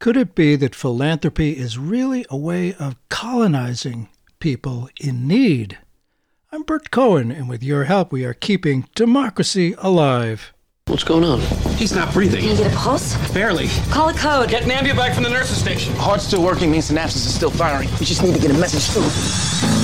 Could it be that philanthropy is really a way of colonizing people in need? I'm Burt Cohen, and with your help, we are keeping democracy alive. What's going on? He's not breathing. Can you get a pulse? Barely. Call a code. Get an back from the nurse's station. Heart's still working means synapses is still firing. We just need to get a message through.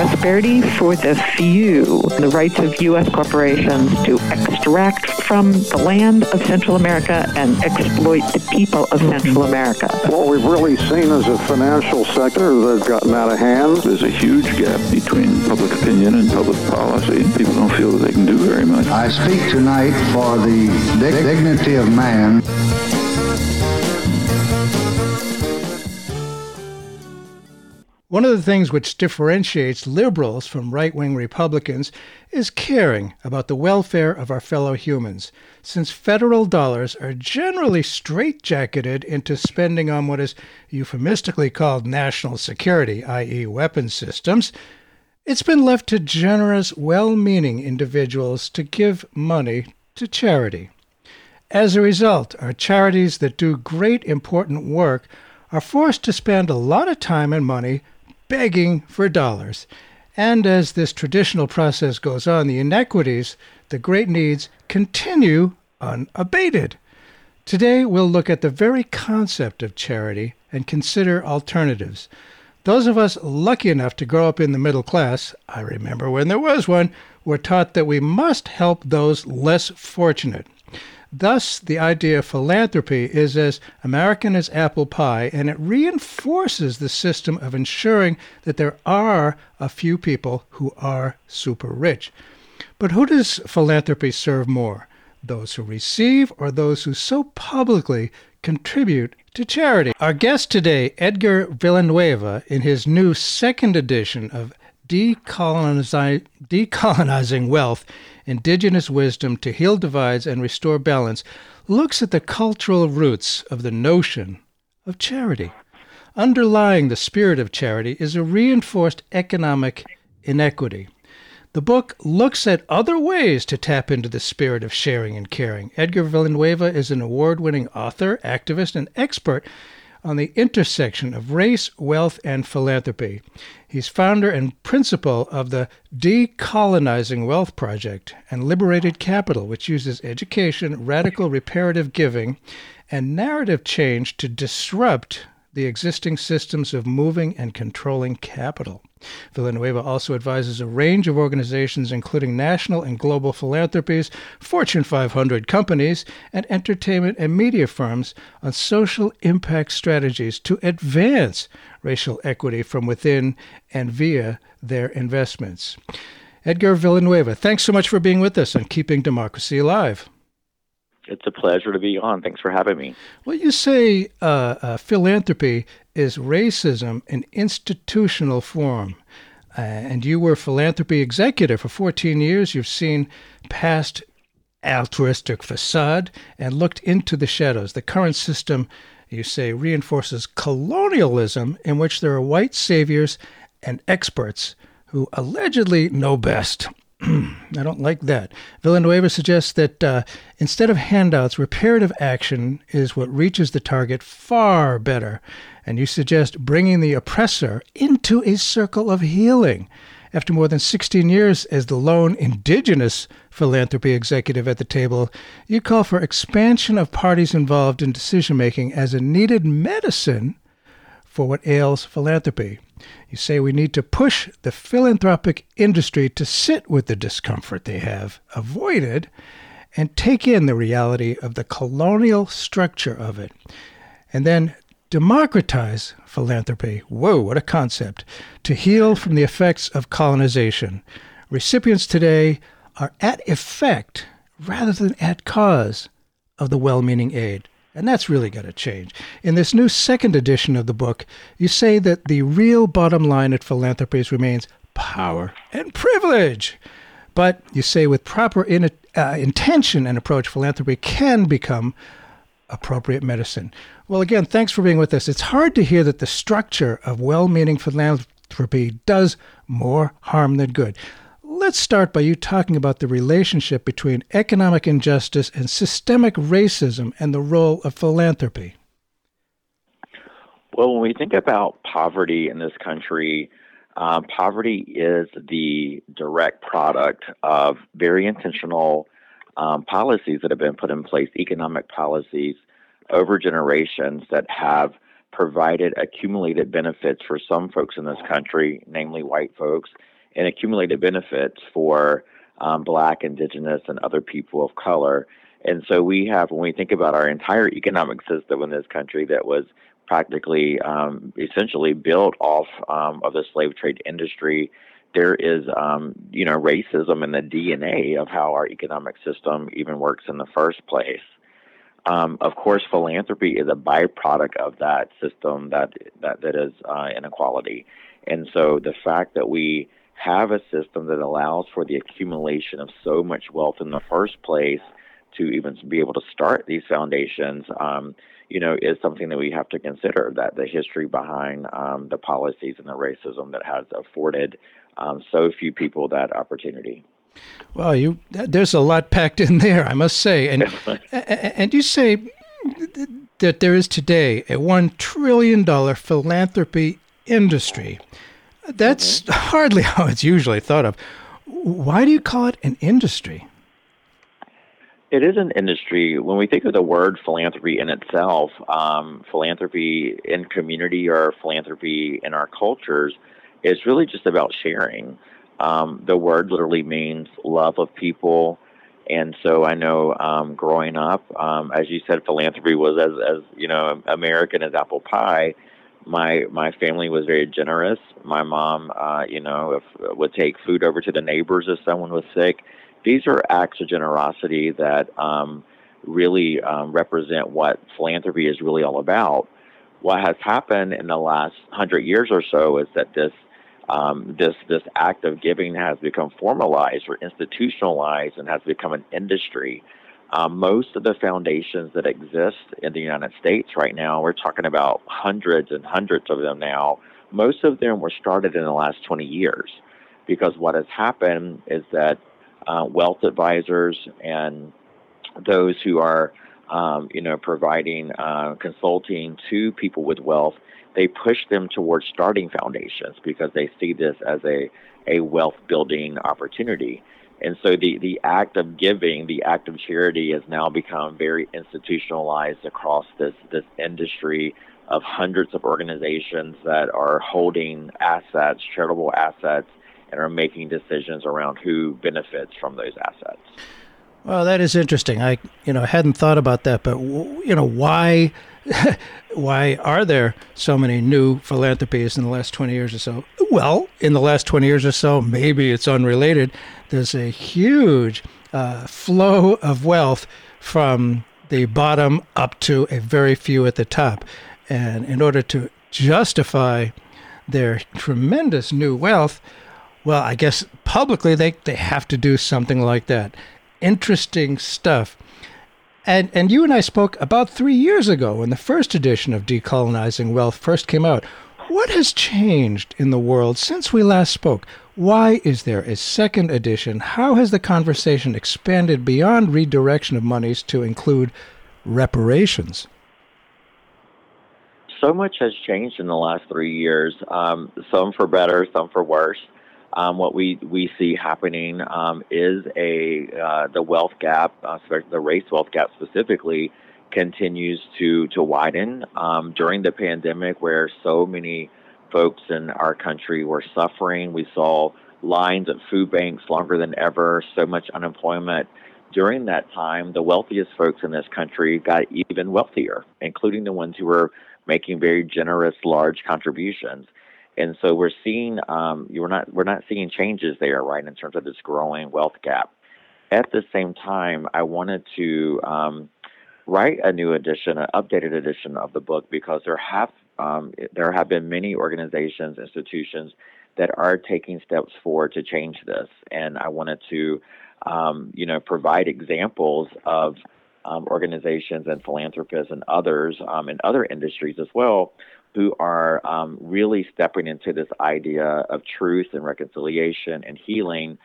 Prosperity for the few, the rights of U.S. corporations to extract from the land of Central America and exploit the people of Central America. What we've really seen is a financial sector that's gotten out of hand. There's a huge gap between public opinion and public policy. People don't feel that they can do very much. I speak tonight for the dignity of man. One of the things which differentiates liberals from right wing Republicans is caring about the welfare of our fellow humans, since federal dollars are generally straitjacketed into spending on what is euphemistically called national security, i.e., weapons systems. It's been left to generous, well meaning individuals to give money to charity. As a result, our charities that do great important work are forced to spend a lot of time and money begging for dollars. And as this traditional process goes on, the inequities, the great needs, continue unabated. Today, we'll look at the very concept of charity and consider alternatives. Those of us lucky enough to grow up in the middle class, I remember when there was one, were taught that we must help those less fortunate. Thus, the idea of philanthropy is as American as apple pie, and it reinforces the system of ensuring that there are a few people who are super rich. But who does philanthropy serve more? Those who receive or those who so publicly contribute to charity? Our guest today, Edgar Villanueva, in his new second edition of Decolonizing, Wealth Indigenous Wisdom to Heal Divides and Restore Balance, looks at the cultural roots of the notion of charity. Underlying the spirit of charity is a reinforced economic inequity. The book looks at other ways to tap into the spirit of sharing and caring. Edgar Villanueva is an award winning author, activist, and expert on the intersection of race, wealth, and philanthropy. He's founder and principal of the Decolonizing Wealth Project and Liberated Capital, which uses education, radical reparative giving, and narrative change to disrupt the existing systems of moving and controlling capital. Villanueva also advises a range of organizations, including national and global philanthropies, Fortune 500 companies, and entertainment and media firms on social impact strategies to advance racial equity from within and via their investments. Edgar Villanueva, thanks so much for being with us on Keeping Democracy Alive. It's a pleasure to be on. Thanks for having me. Well, you say uh, uh, philanthropy is racism in institutional form. Uh, and you were philanthropy executive for 14 years. You've seen past altruistic facade and looked into the shadows. The current system, you say, reinforces colonialism in which there are white saviors and experts who allegedly know best. I don't like that. Villanueva suggests that uh, instead of handouts, reparative action is what reaches the target far better. And you suggest bringing the oppressor into a circle of healing. After more than 16 years as the lone indigenous philanthropy executive at the table, you call for expansion of parties involved in decision making as a needed medicine for what ails philanthropy. You say we need to push the philanthropic industry to sit with the discomfort they have avoided and take in the reality of the colonial structure of it. And then democratize philanthropy. Whoa, what a concept. To heal from the effects of colonization. Recipients today are at effect rather than at cause of the well meaning aid. And that's really got to change. In this new second edition of the book, you say that the real bottom line at philanthropies remains power and privilege. But you say with proper in, uh, intention and approach, philanthropy can become appropriate medicine. Well, again, thanks for being with us. It's hard to hear that the structure of well meaning philanthropy does more harm than good. Let's start by you talking about the relationship between economic injustice and systemic racism and the role of philanthropy. Well, when we think about poverty in this country, uh, poverty is the direct product of very intentional um, policies that have been put in place, economic policies over generations that have provided accumulated benefits for some folks in this country, namely white folks, and accumulated benefits for um, black, indigenous, and other people of color. And so we have, when we think about our entire economic system in this country that was practically um, essentially built off um, of the slave trade industry, there is, um, you know, racism in the DNA of how our economic system even works in the first place. Um, of course, philanthropy is a byproduct of that system that that, that is uh, inequality, and so the fact that we have a system that allows for the accumulation of so much wealth in the first place to even be able to start these foundations, um, you know, is something that we have to consider. That the history behind um, the policies and the racism that has afforded um, so few people that opportunity. Well, you there's a lot packed in there, I must say, and and you say that there is today a one trillion dollar philanthropy industry. That's mm-hmm. hardly how it's usually thought of. Why do you call it an industry? It is an industry. When we think of the word philanthropy in itself, um, philanthropy in community or philanthropy in our cultures is really just about sharing. Um, the word literally means love of people. And so I know um, growing up, um, as you said, philanthropy was as, as you know American as apple pie my my family was very generous. My mom, uh, you know, if, would take food over to the neighbors if someone was sick. These are acts of generosity that um, really um, represent what philanthropy is really all about. What has happened in the last hundred years or so is that this um, this this act of giving has become formalized or institutionalized and has become an industry. Um, most of the foundations that exist in the United States right now, we're talking about hundreds and hundreds of them now. Most of them were started in the last 20 years because what has happened is that uh, wealth advisors and those who are, um, you know, providing uh, consulting to people with wealth, they push them towards starting foundations because they see this as a, a wealth building opportunity. And so the, the act of giving, the act of charity has now become very institutionalized across this, this industry of hundreds of organizations that are holding assets, charitable assets, and are making decisions around who benefits from those assets. Well, that is interesting. I, you know, hadn't thought about that, but you know, why, why are there so many new philanthropies in the last twenty years or so? Well, in the last twenty years or so, maybe it's unrelated. There's a huge uh, flow of wealth from the bottom up to a very few at the top, and in order to justify their tremendous new wealth, well, I guess publicly they, they have to do something like that interesting stuff. And and you and I spoke about three years ago when the first edition of Decolonizing Wealth first came out. What has changed in the world since we last spoke? Why is there a second edition? How has the conversation expanded beyond redirection of monies to include reparations? So much has changed in the last three years, um, some for better, some for worse um, what we, we see happening um, is a uh, the wealth gap, uh, the race wealth gap specifically, continues to to widen um, during the pandemic, where so many folks in our country were suffering. We saw lines at food banks longer than ever, so much unemployment. During that time, the wealthiest folks in this country got even wealthier, including the ones who were making very generous, large contributions and so we're seeing um, we're not we're not seeing changes there, right, in terms of this growing wealth gap. At the same time, I wanted to um, write a new edition, an updated edition of the book, because there have um, there have been many organizations, institutions that are taking steps forward to change this, and I wanted to, um, you know, provide examples of um, organizations and philanthropists and others um, in other industries as well who are um, really stepping into this idea of truth and reconciliation and healing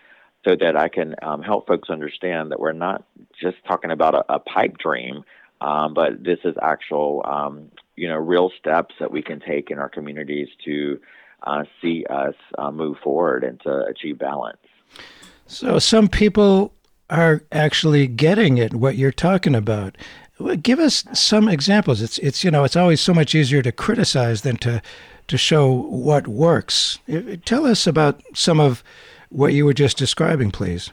so that I can um, help folks understand that we're not just talking about a, a pipe dream, um, but this is actual, um, you know, real steps that we can take in our communities to uh, see us uh, move forward and to achieve balance. So some people are actually getting it, what you're talking about. Give us some examples. It's it's you know it's always so much easier to criticize than to to show what works. Tell us about some of what you were just describing, please.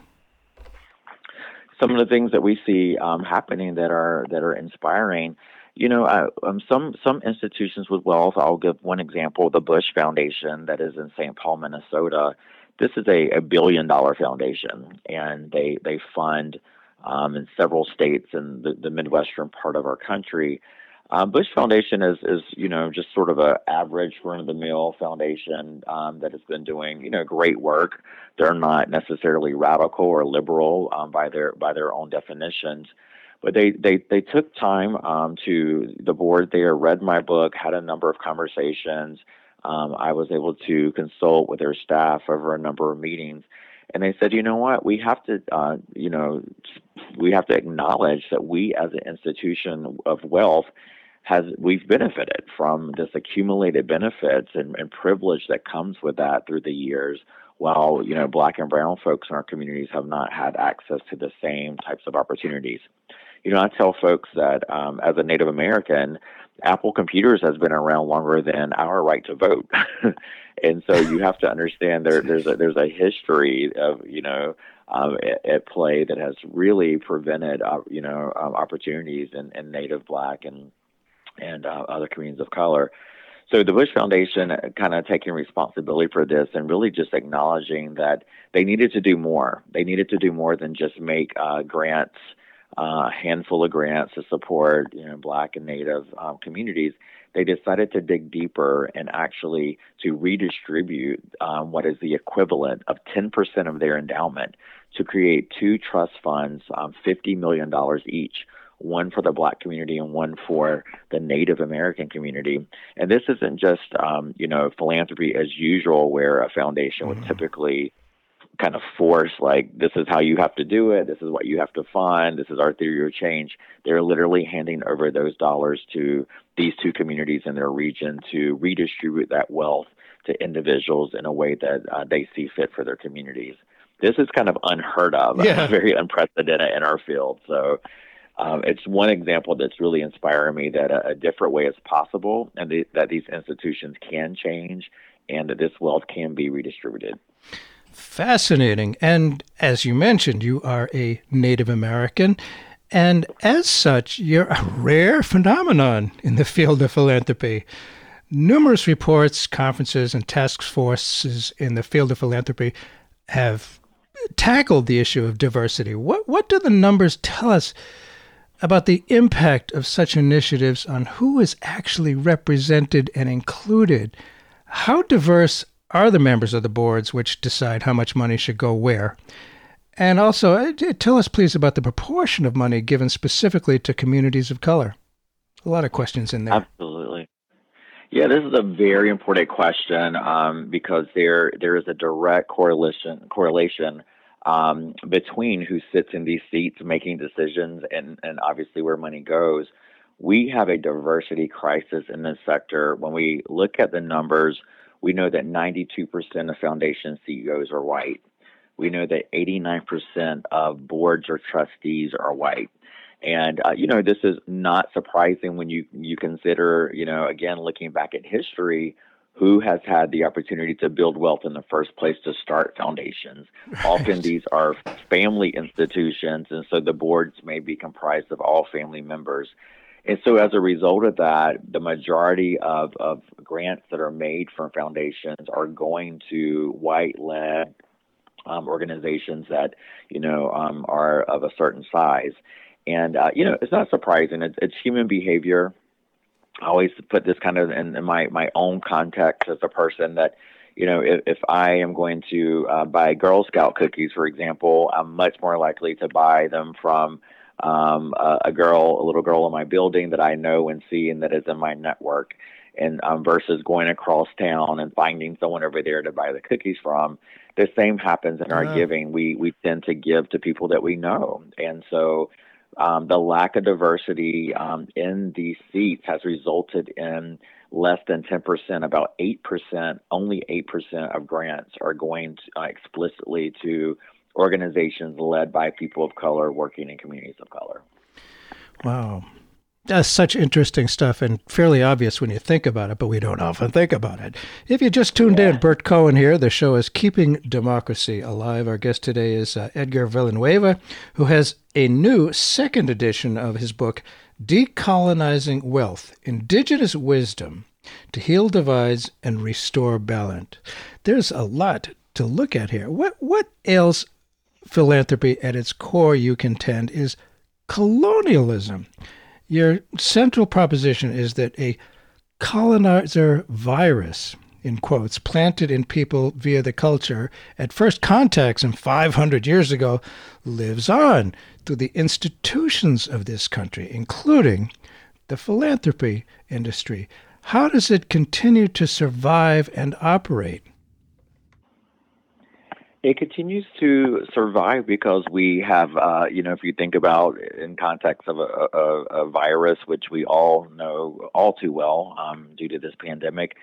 Some of the things that we see um, happening that are that are inspiring. You know, uh, um, some some institutions with wealth. I'll give one example: the Bush Foundation, that is in St. Paul, Minnesota. This is a, a billion dollar foundation, and they they fund um, in several states in the, the midwestern part of our country um, Bush Foundation is, is, you know, just sort of a average run of the mill foundation um, that has been doing, you know, great work. They're not necessarily radical or liberal um, by their by their own definitions, but they they they took time um, to the board there, read my book, had a number of conversations. Um, I was able to consult with their staff over a number of meetings, and they said, you know what, we have to, uh, you know, we have to acknowledge that we as an institution of wealth has we've benefited from this accumulated benefits and, and privilege that comes with that through the years while you know black and brown folks in our communities have not had access to the same types of opportunities. You know i tell folks that um, as a native american apple computers has been around longer than our right to vote and so you have to understand there, there's a there's a history of you know um, at, at, play that has really prevented uh, you know um, opportunities in, in native black and and uh, other communities of color. So the Bush Foundation uh, kind of taking responsibility for this and really just acknowledging that they needed to do more. They needed to do more than just make uh, grants, a handful of grants to support you know Black and Native um, communities. They decided to dig deeper and actually to redistribute um, what is the equivalent of 10% of their endowment to create two trust funds, um, $50 million each one for the black community and one for the Native American community. And this isn't just, um, you know, philanthropy as usual, where a foundation would mm-hmm. typically kind of force like this is how you have to do it this is what you have to fund this is our theory of change they're literally handing over those dollars to these two communities in their region to redistribute that wealth to individuals in a way that uh, they see fit for their communities this is kind of unheard of yeah. very unprecedented in our field so um, it's one example that's really inspiring me that a, a different way is possible and that these institutions can change and that this wealth can be redistributed. Fascinating. And as you mentioned, you are a Native American. And as such, you're a rare phenomenon in the field of philanthropy. Numerous reports, conferences, and task forces in the field of philanthropy have tackled the issue of diversity. What, what do the numbers tell us about the impact of such initiatives on who is actually represented and included. How diverse are the members of the boards which decide how much money should go where? And also, uh, tell us, please, about the proportion of money given specifically to communities of color. A lot of questions in there. Absolutely. Yeah, this is a very important question um, because there there is a direct correlation correlation um, between who sits in these seats making decisions and, and obviously where money goes. We have a diversity crisis in this sector. When we look at the numbers, we know that 92% of foundation CEOs are white. We know that 89% of boards or trustees are white. And uh, you know, this is not surprising when you you consider, you know, again looking back at history, who has had the opportunity to build wealth in the first place to start foundations. Right. Often these are family institutions, and so the boards may be comprised of all family members. And so, as a result of that, the majority of, of grants that are made from foundations are going to white led um, organizations that, you know, um, are of a certain size. And, uh, you know, it's not surprising. It's, it's human behavior. I always put this kind of in, in my my own context as a person that you know, if, if I am going to uh, buy Girl Scout cookies, for example, I'm much more likely to buy them from um, a, a girl, a little girl in my building that I know and see and that is in my network. and um, versus going across town and finding someone over there to buy the cookies from. The same happens in our giving. We we tend to give to people that we know, and so um, the lack of diversity um, in these seats has resulted in less than 10%, about 8%, only 8% of grants are going to, uh, explicitly to organizations led by people of color working in communities of color. Wow. That's such interesting stuff and fairly obvious when you think about it, but we don't often think about it. If you just tuned yeah. in, Burt Cohen here. The show is Keeping Democracy Alive. Our guest today is uh, Edgar Villanueva, who has a new second edition of his book, Decolonizing Wealth Indigenous Wisdom to Heal Divides and Restore Balance. There's a lot to look at here. What, what ails philanthropy at its core, you contend, is colonialism. Your central proposition is that a colonizer virus, in quotes, planted in people via the culture at first contact some 500 years ago, lives on through the institutions of this country, including the philanthropy industry. How does it continue to survive and operate? It continues to survive because we have, uh, you know, if you think about in context of a, a, a, virus, which we all know all too well um, due to this pandemic,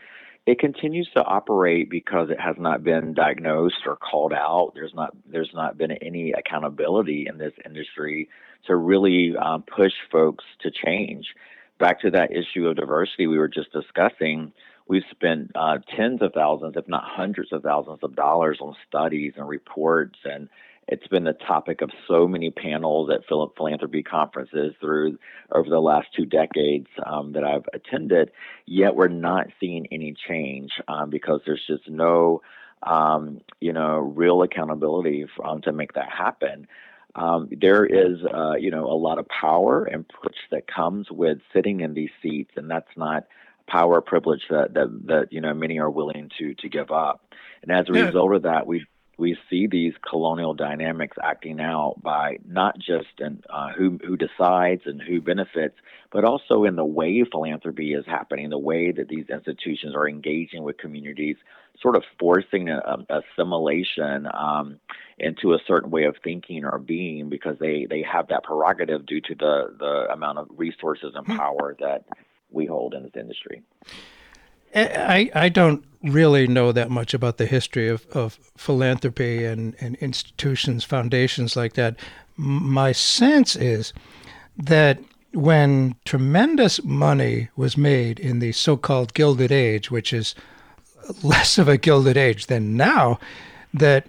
it continues to operate because it has not been diagnosed or called out. There's not there's not been any accountability in this industry to really um, push folks to change. Back to that issue of diversity we were just discussing We've spent uh, tens of thousands, if not hundreds of thousands of dollars on studies and reports, and it's been the topic of so many panels at philanthropy conferences through over the last two decades um, that I've attended. Yet we're not seeing any change um, because there's just no, um, you know, real accountability for, um, to make that happen. Um, there is, uh, you know, a lot of power and push that comes with sitting in these seats, and that's not power privilege that, that that you know many are willing to to give up. And as a yeah. result of that, we we see these colonial dynamics acting out by not just in uh, who who decides and who benefits, but also in the way philanthropy is happening, the way that these institutions are engaging with communities, sort of forcing a, a assimilation um, into a certain way of thinking or being because they they have that prerogative due to the the amount of resources and hmm. power that we hold in this industry. I, I don't really know that much about the history of, of philanthropy and, and institutions, foundations like that. My sense is that when tremendous money was made in the so called Gilded Age, which is less of a Gilded Age than now, that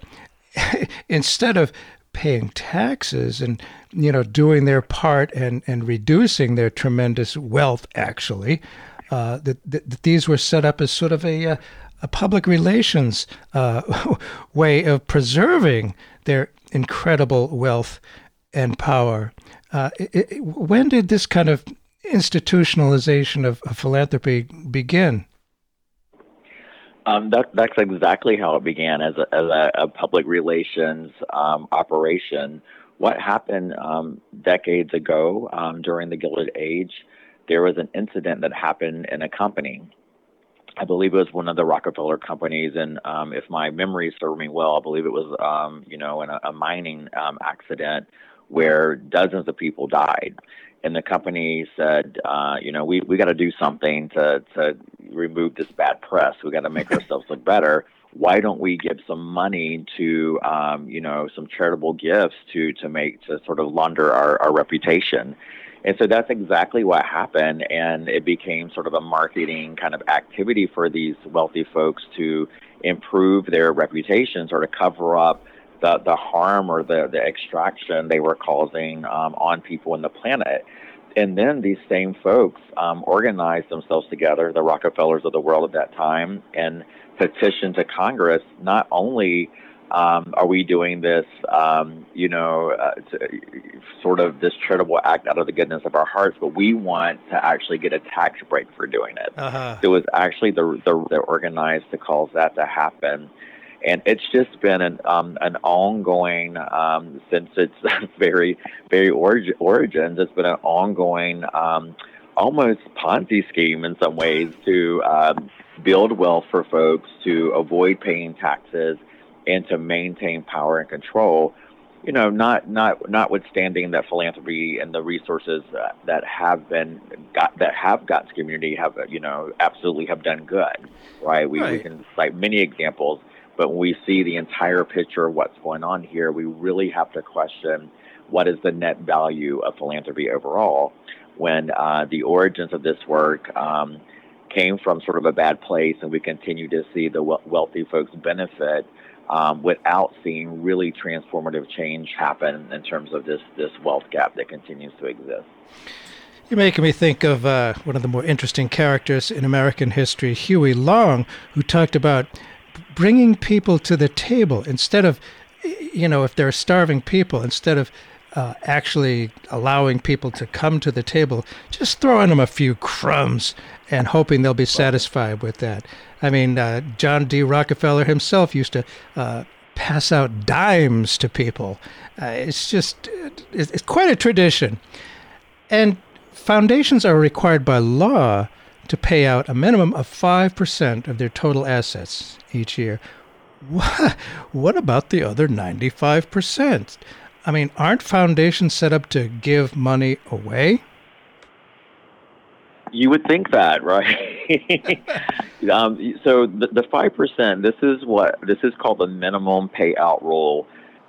instead of paying taxes and you know doing their part and and reducing their tremendous wealth actually uh, that, that, these were set up as sort of a, a public relations uh, way of preserving their incredible wealth and power. Uh, it, it, when did this kind of institutionalization of, of philanthropy begin? Um, that, that's exactly how it began as a, as a, a public relations um, operation. What happened um, decades ago um, during the Gilded Age, there was an incident that happened in a company. I believe it was one of the Rockefeller companies, and um, if my memory serves me well, I believe it was um, you know in a, a mining accident where dozens of people died and the company said, uh, you know, we we got to do something to to remove this bad press. We got to make ourselves look better. Why don't we give some money to, um, you know, some charitable gifts to to make to sort of launder our, our reputation? And so that's exactly what happened, and it became sort of a marketing kind of activity for these wealthy folks to improve their reputations or to cover up the, the harm or the, the extraction they were causing um, on people in the planet. And then these same folks um, organized themselves together, the Rockefellers of the world at that time, and petitioned to Congress not only um, are we doing this, um, you know, uh, to, sort of this charitable act out of the goodness of our hearts, but we want to actually get a tax break for doing it. Uh-huh. It was actually the, the, the organized to cause that to happen and it's just been an um, an ongoing um, since its very very origin, origins. It's been an ongoing um, almost Ponzi scheme in some ways to um, build wealth for folks, to avoid paying taxes, and to maintain power and control. You know, not not notwithstanding that philanthropy and the resources uh, that have been got that have got to community have you know absolutely have done good, right? We, right. we can cite many examples, but when we see the entire picture of what's going on here, we really have to question what is the net value of philanthropy overall. When uh, the origins of this work um, came from sort of a bad place, and we continue to see the wealthy folks benefit um, without seeing really transformative change happen in terms of this this wealth gap that continues to exist. You're making me think of uh, one of the more interesting characters in American history, Huey Long, who talked about bringing people to the table instead of, you know, if there are starving people, instead of uh, actually allowing people to come to the table, just throwing them a few crumbs and hoping they'll be satisfied with that. I mean, uh, John D. Rockefeller himself used to uh, pass out dimes to people. Uh, it's just, it's quite a tradition. And foundations are required by law to pay out a minimum of 5% of their total assets each year. What about the other 95%? I mean, aren't foundations set up to give money away? You would think that, right? um, so the, the 5%, this is what this is called the minimum payout rule.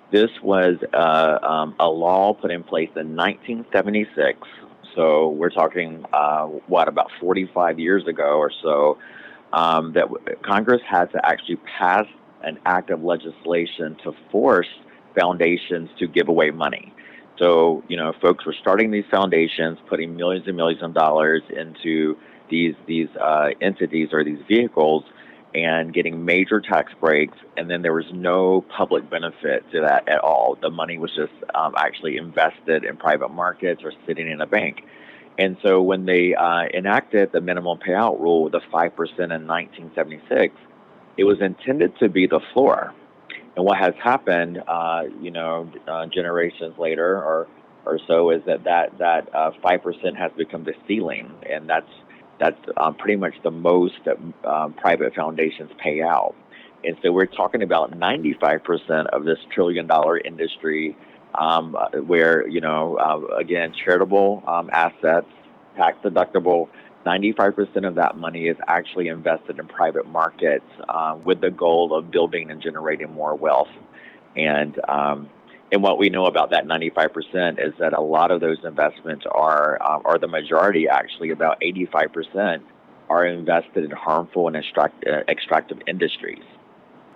This was uh, um, a law put in place in 1976. So we're talking, uh, what, about 45 years ago or so, um, that Congress had to actually pass an act of legislation to force foundations to give away money. So, you know, folks were starting these foundations, putting millions and millions of dollars into these these uh, entities or these vehicles, and getting major tax breaks, and then there was no public benefit to that at all. The money was just um, actually invested in private markets or sitting in a bank. And so when they uh, enacted the minimum payout rule, the 5% in 1976, it was intended to be the floor. And what has happened, uh, you know, uh, generations later or or so, is that that that uh, five uh, percent has become the ceiling, and that's that's um, pretty much the most that um, private foundations pay out. And so we're talking about 95% of this trillion dollar industry, um, where you know, uh, again, charitable um, assets, tax deductible 95% of that money is actually invested in private markets uh, with the goal of building and generating more wealth. And um, and what we know about that 95% is that a lot of those investments are uh, are the majority actually about 85% are invested in harmful and extract, uh, extractive industries.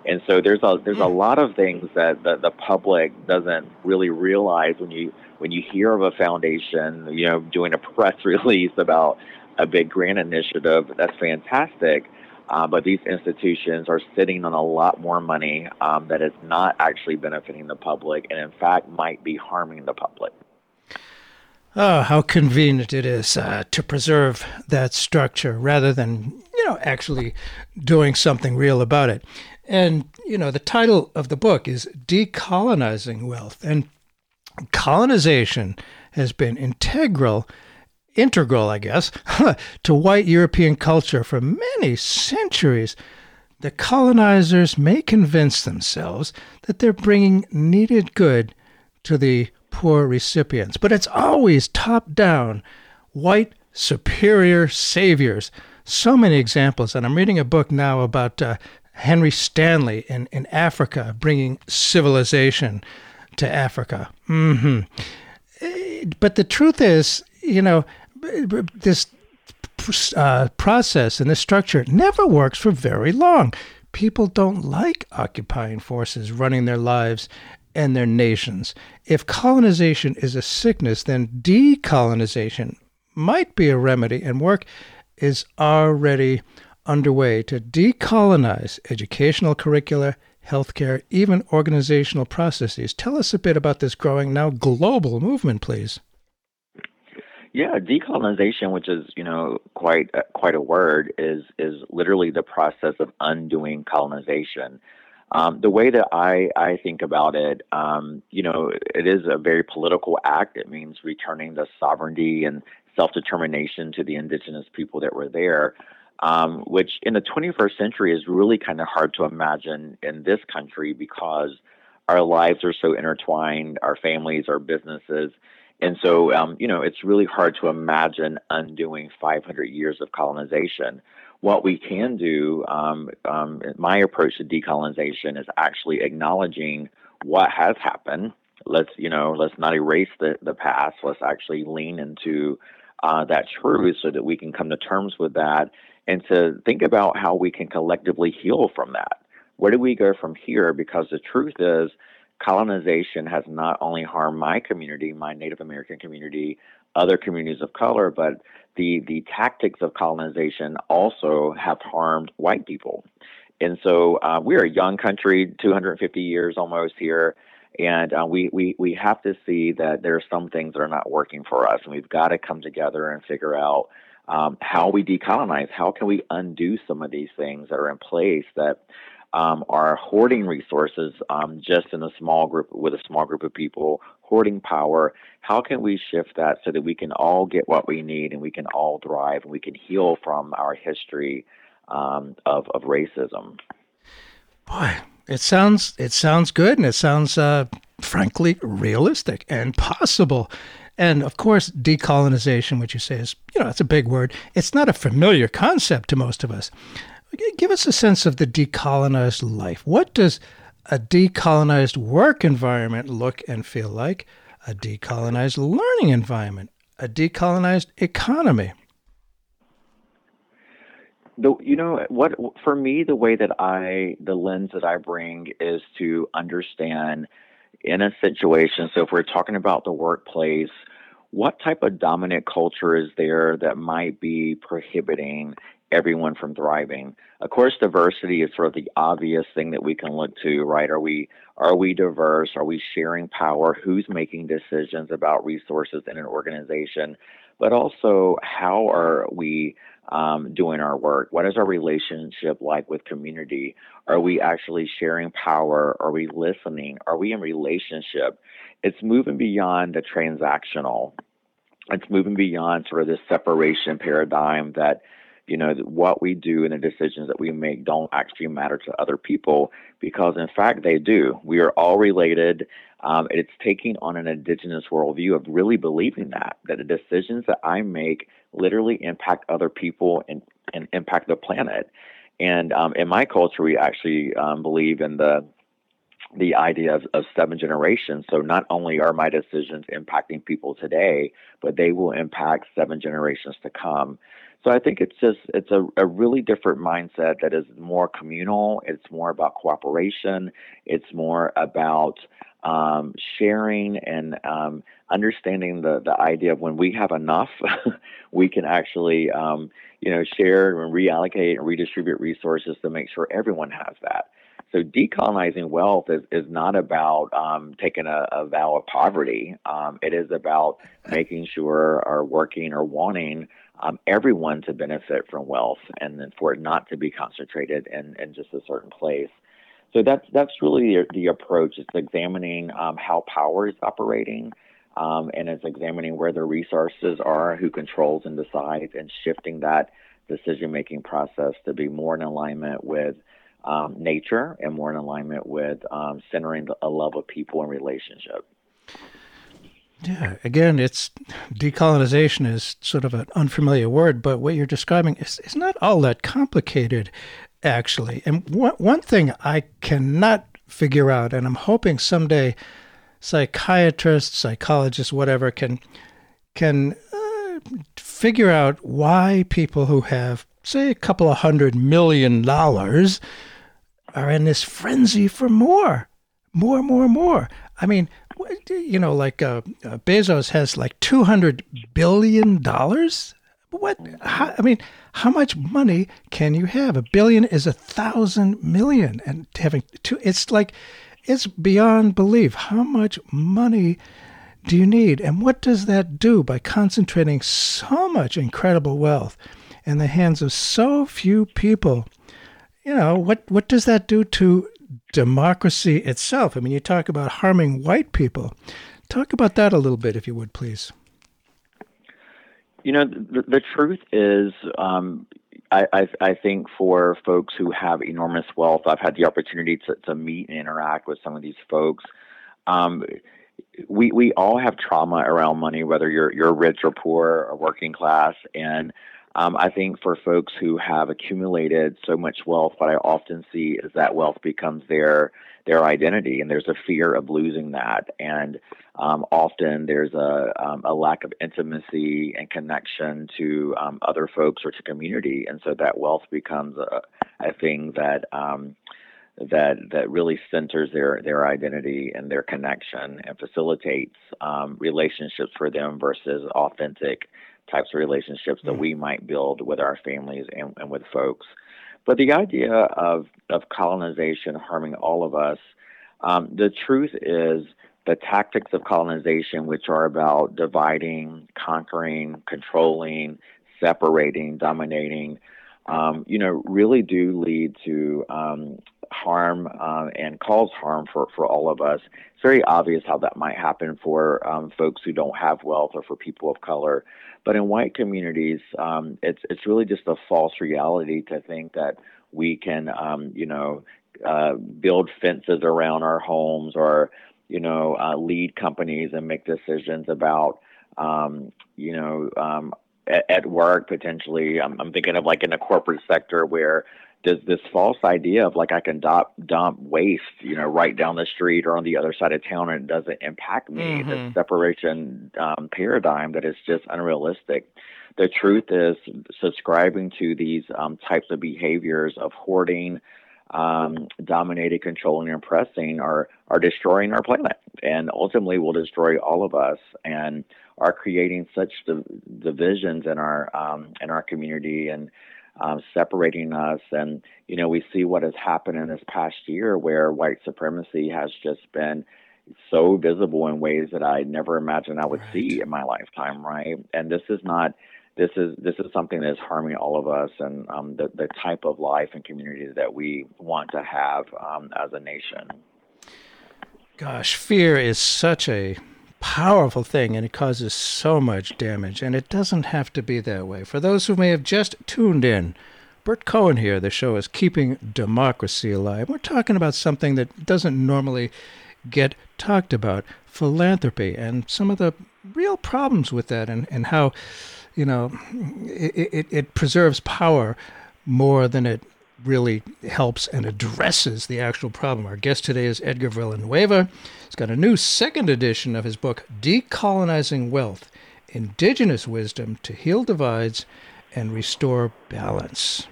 And so there's a there's a hmm. lot of things that the, the public doesn't really realize when you when you hear of a foundation, you know, doing a press release about a big grant initiative. That's fantastic. Uh, but these institutions are sitting on a lot more money um, that is not actually benefiting the public and, in fact, might be harming the public. Oh, how convenient it is uh, to preserve that structure rather than, you know, actually doing something real about it. And, you know, the title of the book is Decolonizing Wealth. And colonization has been integral integral, I guess, to white European culture for many centuries, the colonizers may convince themselves that they're bringing needed good to the poor recipients, but it's always top down, white superior saviors. So many examples, and I'm reading a book now about uh, Henry Stanley in, in Africa, bringing civilization to Africa. Mm-hmm. Eh, but the truth is, you know, this uh, process and this structure never works for very long. People don't like occupying forces running their lives and their nations. If colonization is a sickness, then decolonization might be a remedy, and work is already underway to decolonize educational curricula, healthcare, even organizational processes. Tell us a bit about this growing now global movement, please. Yeah, decolonization, which is you know quite uh, quite a word, is is literally the process of undoing colonization. Um, the way that I I think about it, um, you know, it is a very political act. It means returning the sovereignty and self determination to the indigenous people that were there, um, which in the 21st century is really kind of hard to imagine in this country because our lives are so intertwined, our families, our businesses. And so, um, you know, it's really hard to imagine undoing 500 years of colonization. What we can do, um, um, my approach to decolonization is actually acknowledging what has happened. Let's, you know, let's not erase the, the past. Let's actually lean into uh, that truth so that we can come to terms with that and to think about how we can collectively heal from that. Where do we go from here? Because the truth is, colonization has not only harmed my community, my Native American community, other communities of color, but the, the tactics of colonization also have harmed white people. And so uh, we're a young country, 250 years almost here, and uh, we, we, we have to see that there are some things that are not working for us, and we've got to come together and figure out um, how we decolonize. How can we undo some of these things that are in place that um, are hoarding resources um, just in a small group with a small group of people, hoarding power. How can we shift that so that we can all get what we need and we can all thrive and we can heal from our history um, of, of racism? Boy, it sounds it sounds good and it sounds uh, frankly realistic and possible. And of course, decolonization, which you say is, you know, it's a big word. It's not a familiar concept to most of us. Give us a sense of the decolonized life. What does a decolonized work environment look and feel like? A decolonized learning environment? A decolonized economy? The, you know what for me the way that i the lens that i bring is to understand in a situation so if we're talking about the workplace what type of dominant culture is there that might be prohibiting everyone from thriving. Of course, diversity is sort of the obvious thing that we can look to, right? Are we are we diverse? Are we sharing power? Who's making decisions about resources in an organization? But also, how are we um, doing our work? What is our relationship like with community? Are we actually sharing power? Are we listening? Are we in relationship? It's moving beyond the transactional. It's moving beyond sort of this separation paradigm that you know, what we do and the decisions that we make don't actually matter to other people because, in fact, they do. We are all related. Um, it's taking on an indigenous worldview of really believing that, that the decisions that I make literally impact other people and, and impact the planet. And um, in my culture, we actually um, believe in the the idea of, of, seven generations. So not only are my decisions impacting people today, but they will impact seven generations to come. So I think it's just it's a, a really different mindset that is more communal. It's more about cooperation. It's more about um, sharing and um, understanding the the idea of when we have enough, we can actually um, you know share and reallocate and redistribute resources to make sure everyone has that. So decolonizing wealth is, is not about um, taking a, a, vow of poverty. Um, it is about making sure or working or wanting um, everyone to benefit from wealth and then for it not to be concentrated in, in just a certain place. So that's that's really the, the approach. It's examining um, how power is operating, um, and it's examining where the resources are, who controls and decides, and shifting that decision making process to be more in alignment with um, nature and more in alignment with um, centering a love of people and relationship. Yeah, again, it's decolonization is sort of an unfamiliar word, but what you're describing is, is not all that complicated, actually. And one, one thing I cannot figure out, and I'm hoping someday psychiatrists, psychologists, whatever, can can uh, figure out why people who have, say, a couple of hundred million dollars are in this frenzy for more, more, more, more. I mean, you know, like uh, uh, Bezos has like two hundred billion dollars. What? How, I mean, how much money can you have? A billion is a thousand million, and having two, it's like, it's beyond belief. How much money do you need, and what does that do by concentrating so much incredible wealth in the hands of so few people? You know, what what does that do to democracy itself. I mean, you talk about harming white people. Talk about that a little bit, if you would, please. You know, the, the truth is, um, I, I, I, think for folks who have enormous wealth, I've had the opportunity to, to meet and interact with some of these folks. Um, we we all have trauma around money, whether you're you're rich or poor or working class, and um, I think for folks who have accumulated so much wealth, what I often see is that wealth becomes their their identity, and there's a fear of losing that, and um, often there's a um, a lack of intimacy and connection to um, other folks or to community, and so that wealth becomes a, a thing that um, that that really centers their their identity and their connection and facilitates um, relationships for them versus authentic types of relationships that mm. we might build with our families and, and with folks. But the idea of of colonization harming all of us, um, the truth is the tactics of colonization, which are about dividing, conquering, controlling, separating, dominating, um, you know, really do lead to um, harm uh, and cause harm for, for all of us. It's very obvious how that might happen for um, folks who don't have wealth or for people of color. But in white communities, um, it's it's really just a false reality to think that we can, um, you know, uh, build fences around our homes or, you know, uh, lead companies and make decisions about, um, you know, um, at, at, work potentially. I'm, I'm thinking of like in the corporate sector where there's this false idea of like I can dump, dump waste, you know, right down the street or on the other side of town and it doesn't impact me. Mm-hmm. The separation um, paradigm that is just unrealistic. The truth is, subscribing to these um, types of behaviors of hoarding, um, dominating, controlling, and oppressing are are destroying our planet, and ultimately will destroy all of us, and are creating such div- divisions in our um, in our community and um, separating us. And, you know, we see what has happened in this past year where white supremacy has just been so visible in ways that I never imagined I would right. see in my lifetime, right? And this is not. This is this is something that is harming all of us and um, the the type of life and community that we want to have um, as a nation. Gosh, fear is such a powerful thing and it causes so much damage, and it doesn't have to be that way. For those who may have just tuned in, Burt Cohen here. The show is Keeping Democracy Alive. We're talking about something that doesn't normally get talked about philanthropy and some of the real problems with that, and, and how, you know, it, it, it preserves power more than it really helps and addresses the actual problem. Our guest today is Edgar Villanueva. He's got a new second edition of his book, Decolonizing Wealth Indigenous Wisdom to Heal Divides and Restore Balance.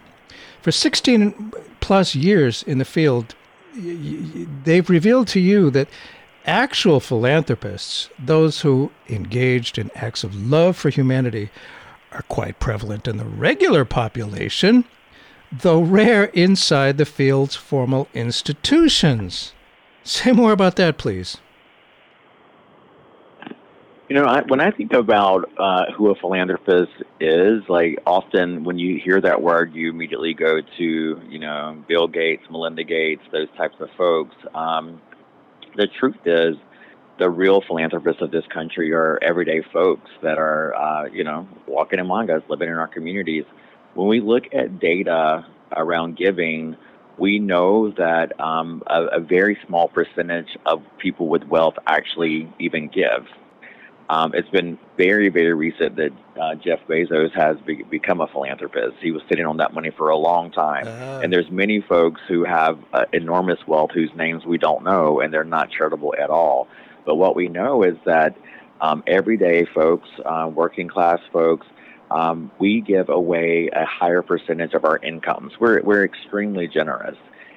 For 16 plus years in the field, they've revealed to you that actual philanthropists, those who engaged in acts of love for humanity, are quite prevalent in the regular population though rare inside the field's formal institutions. Say more about that, please. You know, I, when I think about uh, who a philanthropist is, like often when you hear that word, you immediately go to, you know, Bill Gates, Melinda Gates, those types of folks. Um, the truth is, the real philanthropists of this country are everyday folks that are, uh, you know, walking among us, living in our communities when we look at data around giving, we know that um, a, a, very small percentage of people with wealth actually even give. Um, it's been very, very recent that uh, Jeff Bezos has be- become a philanthropist. He was sitting on that money for a long time, uh-huh. and there's many folks who have uh, enormous wealth whose names we don't know, and they're not charitable at all. But what we know is that um, everyday folks, uh, working class folks, um, we give away a higher percentage of our incomes. We're we're extremely generous,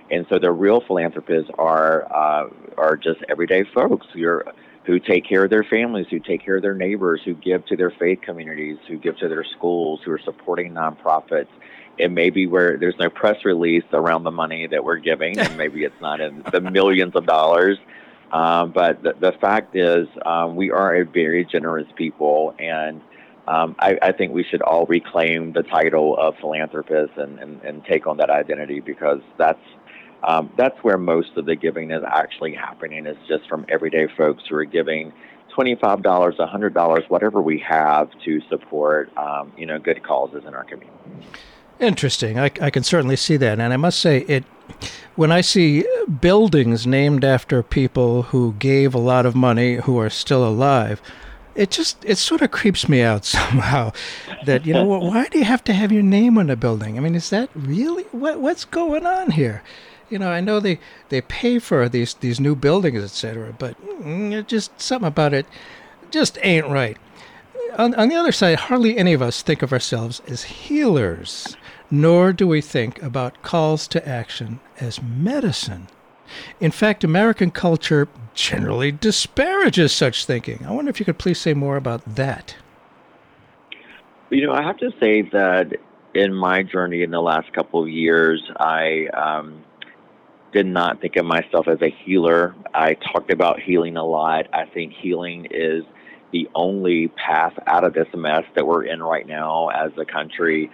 and so the real philanthropists are uh, are just everyday folks who are, who take care of their families, who take care of their neighbors, who give to their faith communities, who give to their schools, who are supporting nonprofits. And maybe where there's no press release around the money that we're giving, and maybe it's not in the millions of dollars. Um, but the, the fact is, um, we are a very generous people, and um, I, I, think we should all reclaim the title of philanthropist and, and, and take on that identity because that's um, that's where most of the giving is actually happening. Is just from everyday folks who are giving twenty-five dollars, hundred dollars, whatever we have to support, um, you know, good causes in our community. Interesting. I, I can certainly see that, and I must say it. When I see buildings named after people who gave a lot of money who are still alive, it just it sort of creeps me out somehow. That you know, why do you have to have your name on a building? I mean, is that really what what's going on here? you know, I know they, they pay for these these new buildings, etc. But mm, just something about it just ain't right. On, on the other side, hardly any of us think of ourselves as healers, nor do we think about calls to action as medicine. In fact, American culture generally disparages such thinking. I wonder if you could please say more about that. You know, I have to say that in my journey in the last couple of years, I um, did not think of myself as a healer. I talked about healing a lot. I think healing is the only path out of this mess that we're in right now as a country.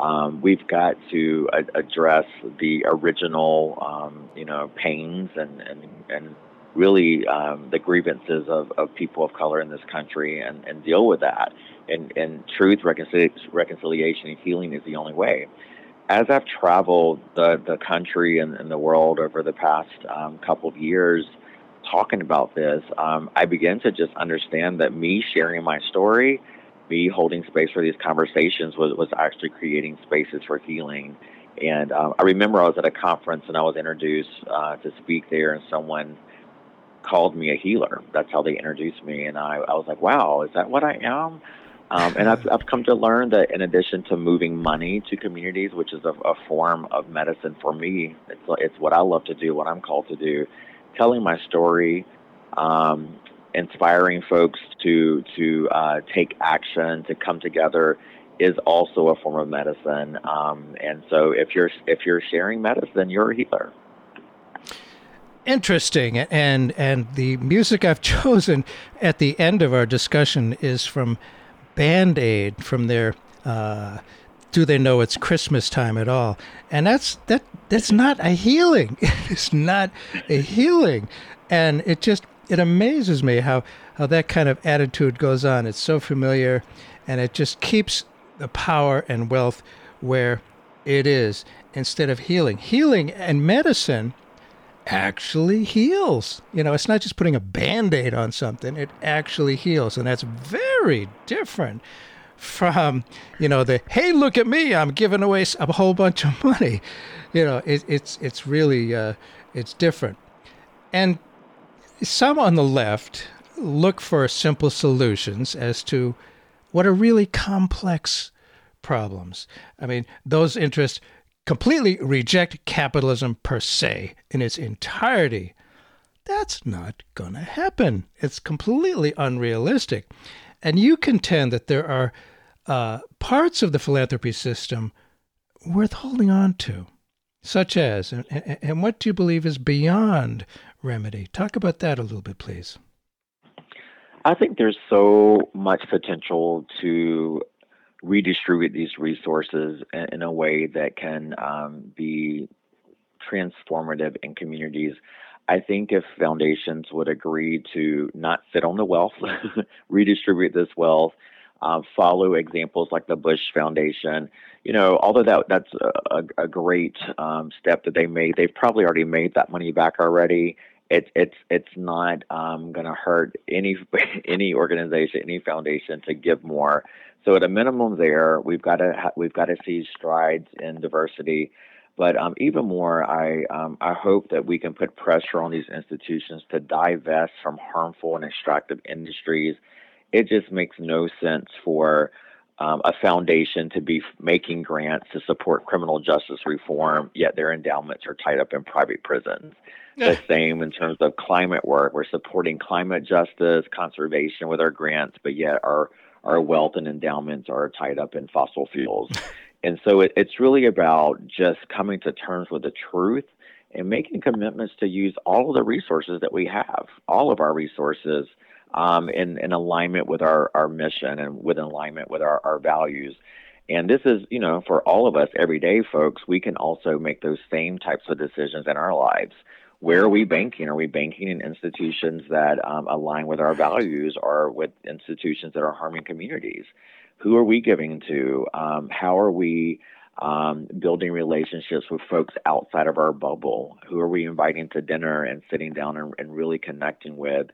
Um, we've got to a- address the original, um, you know, pains and and and really um, the grievances of, of people of color in this country and, and deal with that. And and truth, reconciliation, and healing is the only way as I've traveled the, the country and, and the world over the past um, couple of years talking about this, um, I began to just understand that me sharing my story, me holding space for these conversations was, was actually creating spaces for healing. And um, I remember I was at a conference and I was introduced uh, to speak there, and someone called me a healer. That's how they introduced me. And I, I was like, wow, is that what I am? Um, and I've, I've come to learn that in addition to moving money to communities, which is a, a form of medicine for me, it's, it's what I love to do, what I'm called to do, telling my story, um, inspiring folks to to uh, take action, to come together, is also a form of medicine. Um, and so, if you're if you're sharing medicine, you're a healer. Interesting, and and the music I've chosen at the end of our discussion is from Band Aid from their uh, "Do They Know It's Christmas Time" at all? And that's that. That's not a healing. It's not a healing, and it just it amazes me how how that kind of attitude goes on. It's so familiar, and it just keeps the power and wealth where it is instead of healing. Healing and medicine actually heals. You know, it's not just putting a band aid on something, it actually heals. And that's very different from, you know, the hey, look at me, I'm giving away a whole bunch of money. You know, it, it's, it's really, uh, it's different. And some on the left look for simple solutions as to what are really complex problems. I mean, those interests completely reject capitalism per se in its entirety. That's not going to happen. It's completely unrealistic. And you contend that there are uh, parts of the philanthropy system worth holding on to, such as, and, and what do you believe is beyond remedy? Talk about that a little bit, please. I think there's so much potential to redistribute these resources in, a way that can um, be transformative in communities. I think if foundations would agree to not sit on the wealth, redistribute this wealth, uh, follow examples like the Bush Foundation. You know, although that that's a, a great um, step that they made, they've probably already made that money back already. It's it's it's not um, going to hurt any any organization, any foundation to give more. So at a minimum, there we've got to we've got to see strides in diversity. But um, even more, I um, I hope that we can put pressure on these institutions to divest from harmful and extractive industries. It just makes no sense for um, a foundation to be making grants to support criminal justice reform, yet their endowments are tied up in private prisons. the same in terms of climate work. We're supporting climate justice, conservation with our grants, but yet our our wealth and endowments are tied up in fossil fuels. and so it, it's really about just coming to terms with the truth and making commitments to use all of the resources that we have, all of our resources, um, in, in alignment with our, our mission and with alignment with our, our values. And this is, you know, for all of us everyday folks, we can also make those same types of decisions in our lives. where are we banking? Are we banking in institutions that um, align with our values or with institutions that are harming communities? Who are we giving to? Um, how are we um, building relationships with folks outside of our bubble? Who are we inviting to dinner and sitting down and, and really connecting with?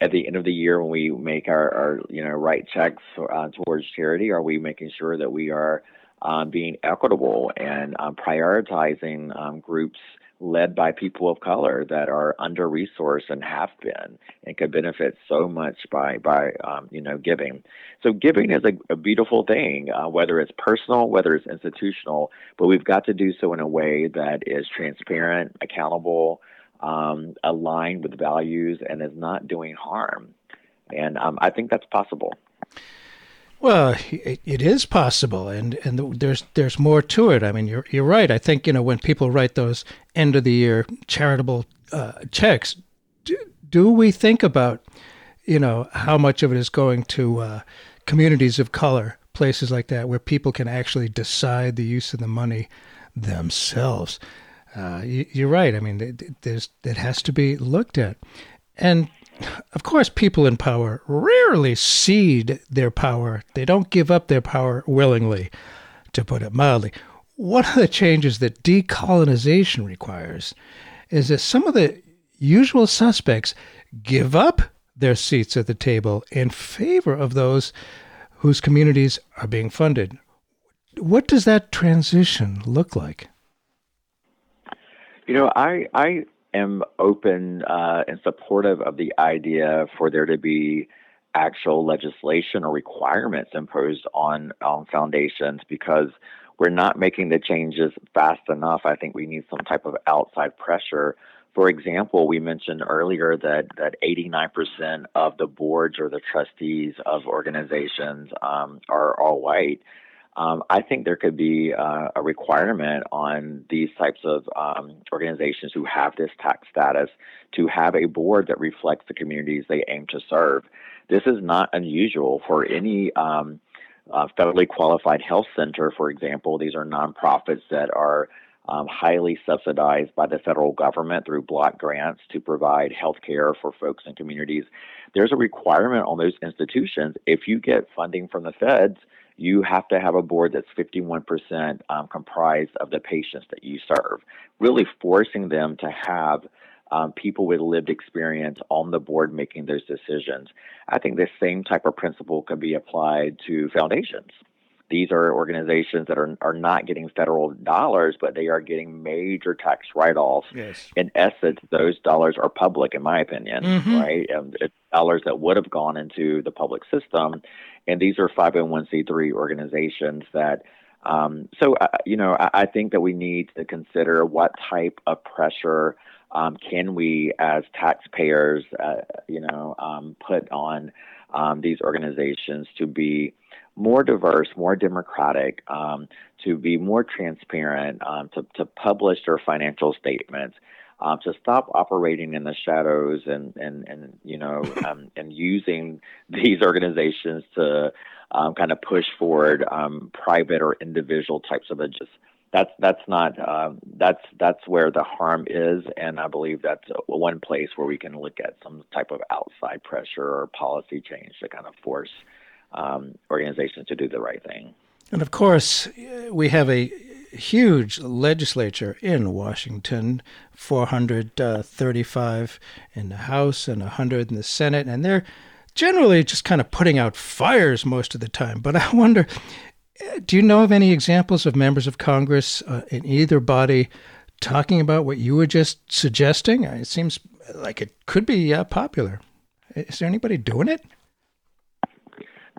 At the end of the year, when we make our, our you know write checks uh, towards charity, are we making sure that we are um, being equitable and um, prioritizing um, groups led by people of color that are under resourced and have been and could benefit so much by by um, you know giving. So giving is a, a beautiful thing, uh, whether it's personal, whether it's institutional, but we've got to do so in a way that is transparent, accountable, um, aligned with values, and is not doing harm. And um, I think that's possible. Well, it, it is possible, and and there's there's more to it. I mean, you're you're right. I think you know when people write those end of the year charitable uh, checks, do, do, we think about you know how much of it is going to uh, communities of color, places like that, where people can actually decide the use of the money themselves? Uh, you, are right. I mean, there's it has to be looked at, and of course, people in power rarely cede their power. They don't give up their power willingly, to put it mildly. One of the changes that decolonization requires is that some of the usual suspects give up their seats at the table in favor of those whose communities are being funded. What does that transition look like? You know, I, I am open uh, and supportive of the idea for there to be actual legislation or requirements imposed on on foundations because we're not making the changes fast enough. I think we need some type of outside pressure. For example, we mentioned earlier that that 89% of the boards or the trustees of organizations um, are all white um, I think there could be uh, a requirement on these types of um, organizations who have this tax status to have a board that reflects the communities they aim to serve. This is not unusual for any um, uh, federally qualified health center, for example. These are nonprofits that are um, highly subsidized by the federal government through block grants to provide health care for folks in communities. There's a requirement on those institutions. If you get funding from the feds, you have to have a board that's 51% um, comprised of the patients that you serve, really forcing them to have um, people with lived experience on the board making those decisions. I think the same type of principle can be applied to foundations. These are organizations that are, are not getting federal dollars, but they are getting major tax write offs. Yes. In essence, those dollars are public, in my opinion, mm-hmm. right? And it's dollars that would have gone into the public system and these are 501c3 organizations that um, so uh, you know I, I, think that we need to consider what type of pressure um, can we as taxpayers uh, you know um, put on um, these organizations to be more diverse, more democratic, um, to be more transparent, um, to, to publish their financial statements, um, to stop operating in the shadows and and and you know um, and using these organizations to um, kind of push forward um, private or individual types of agendas. That's that's not um, that's that's where the harm is, and I believe that's one place where we can look at some type of outside pressure or policy change to kind of force um, organizations to do the right thing. And of course, we have a huge legislature in Washington 435 in the House and 100 in the Senate. And they're generally just kind of putting out fires most of the time. But I wonder do you know of any examples of members of Congress uh, in either body talking about what you were just suggesting? It seems like it could be uh, popular. Is there anybody doing it?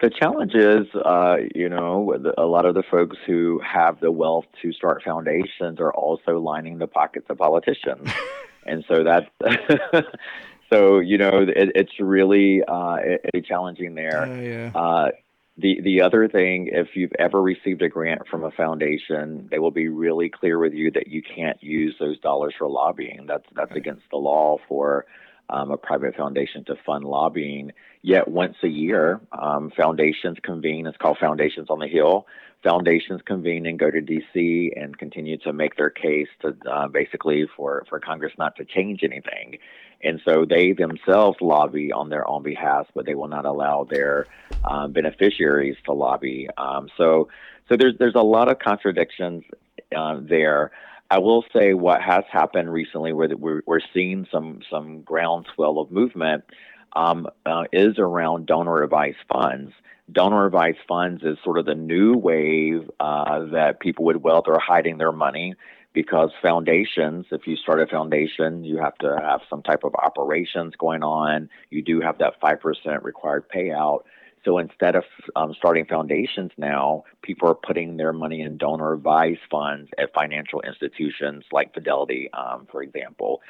The challenge is, uh, you know, a lot of the folks who have the wealth to start foundations are also lining the pockets of politicians, and so that's so you know it, it's really uh, it, challenging there. Uh, yeah. the the other thing, if you've ever received a grant from a foundation, they will be really clear with you that you can't use those dollars for lobbying. That's that's against the law for um, a private foundation to fund lobbying. Yet once a year, um, foundations convene. It's called Foundations on the Hill foundations convene and go to D.C. and continue to make their case to uh, basically for, for Congress not to change anything. And so they themselves lobby on their own behalf, but they will not allow their um, beneficiaries to lobby. Um, so, so there's there's a lot of contradictions uh, there. I will say what has happened recently, where we're, we're seeing some some groundswell of movement, um, uh, is around donor advised funds donor advised funds is sort of the new wave uh, that people with wealth are hiding their money because foundations, if you start a foundation, you have to have some type of operations going on. You do have that 5% required payout. So instead of um, starting foundations now, people are putting their money in donor advised funds at financial institutions like Fidelity, um, for example.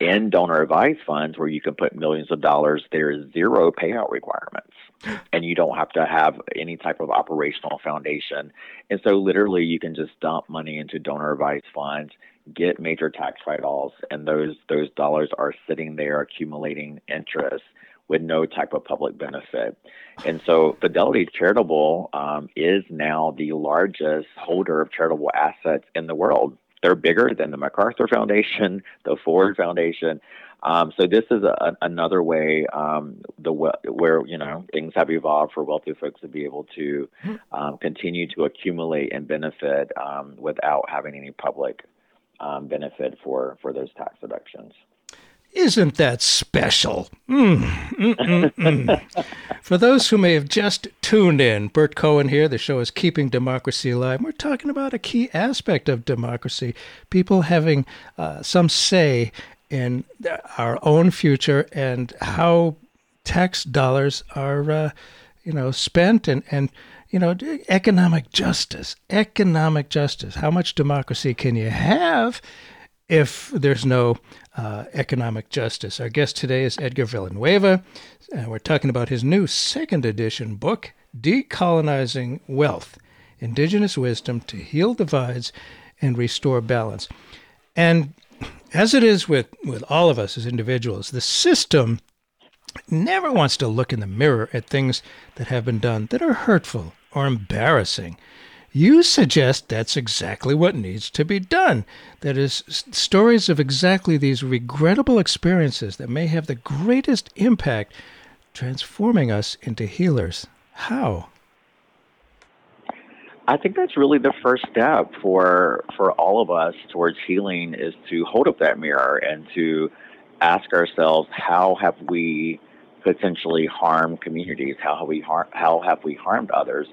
In donor advised funds, where you can put millions of dollars, there is zero payout requirements, and you don't have to have any type of operational foundation. And so, literally, you can just dump money into donor advised funds, get major tax write-offs, and those those dollars are sitting there accumulating interest with no type of public benefit. And so Fidelity Charitable um, is now the largest holder of charitable assets in the world. They're bigger than the MacArthur Foundation, the Ford Foundation. Um, so this is a, another way um, the where you know things have evolved for wealthy folks to be able to um, continue to accumulate and benefit um, without having any public um, benefit for for those tax deductions. Isn't that special? Mm, mm, mm, mm. For those who may have just tuned in, Burt Cohen here. The show is Keeping Democracy Alive. We're talking about a key aspect of democracy people having uh, some say in our own future and how tax dollars are, uh, you know, spent and, and you know, economic justice. Economic justice. How much democracy can you have if there's no uh, economic justice. Our guest today is Edgar Villanueva, and we're talking about his new second edition book, Decolonizing Wealth Indigenous Wisdom to Heal Divides and Restore Balance. And as it is with, with all of us as individuals, the system never wants to look in the mirror at things that have been done that are hurtful or embarrassing. You suggest that's exactly what needs to be done. That is, stories of exactly these regrettable experiences that may have the greatest impact, transforming us into healers. How? I think that's really the first step for for all of us towards healing is to hold up that mirror and to ask ourselves how have we potentially harmed communities? How have we har- how have we harmed others?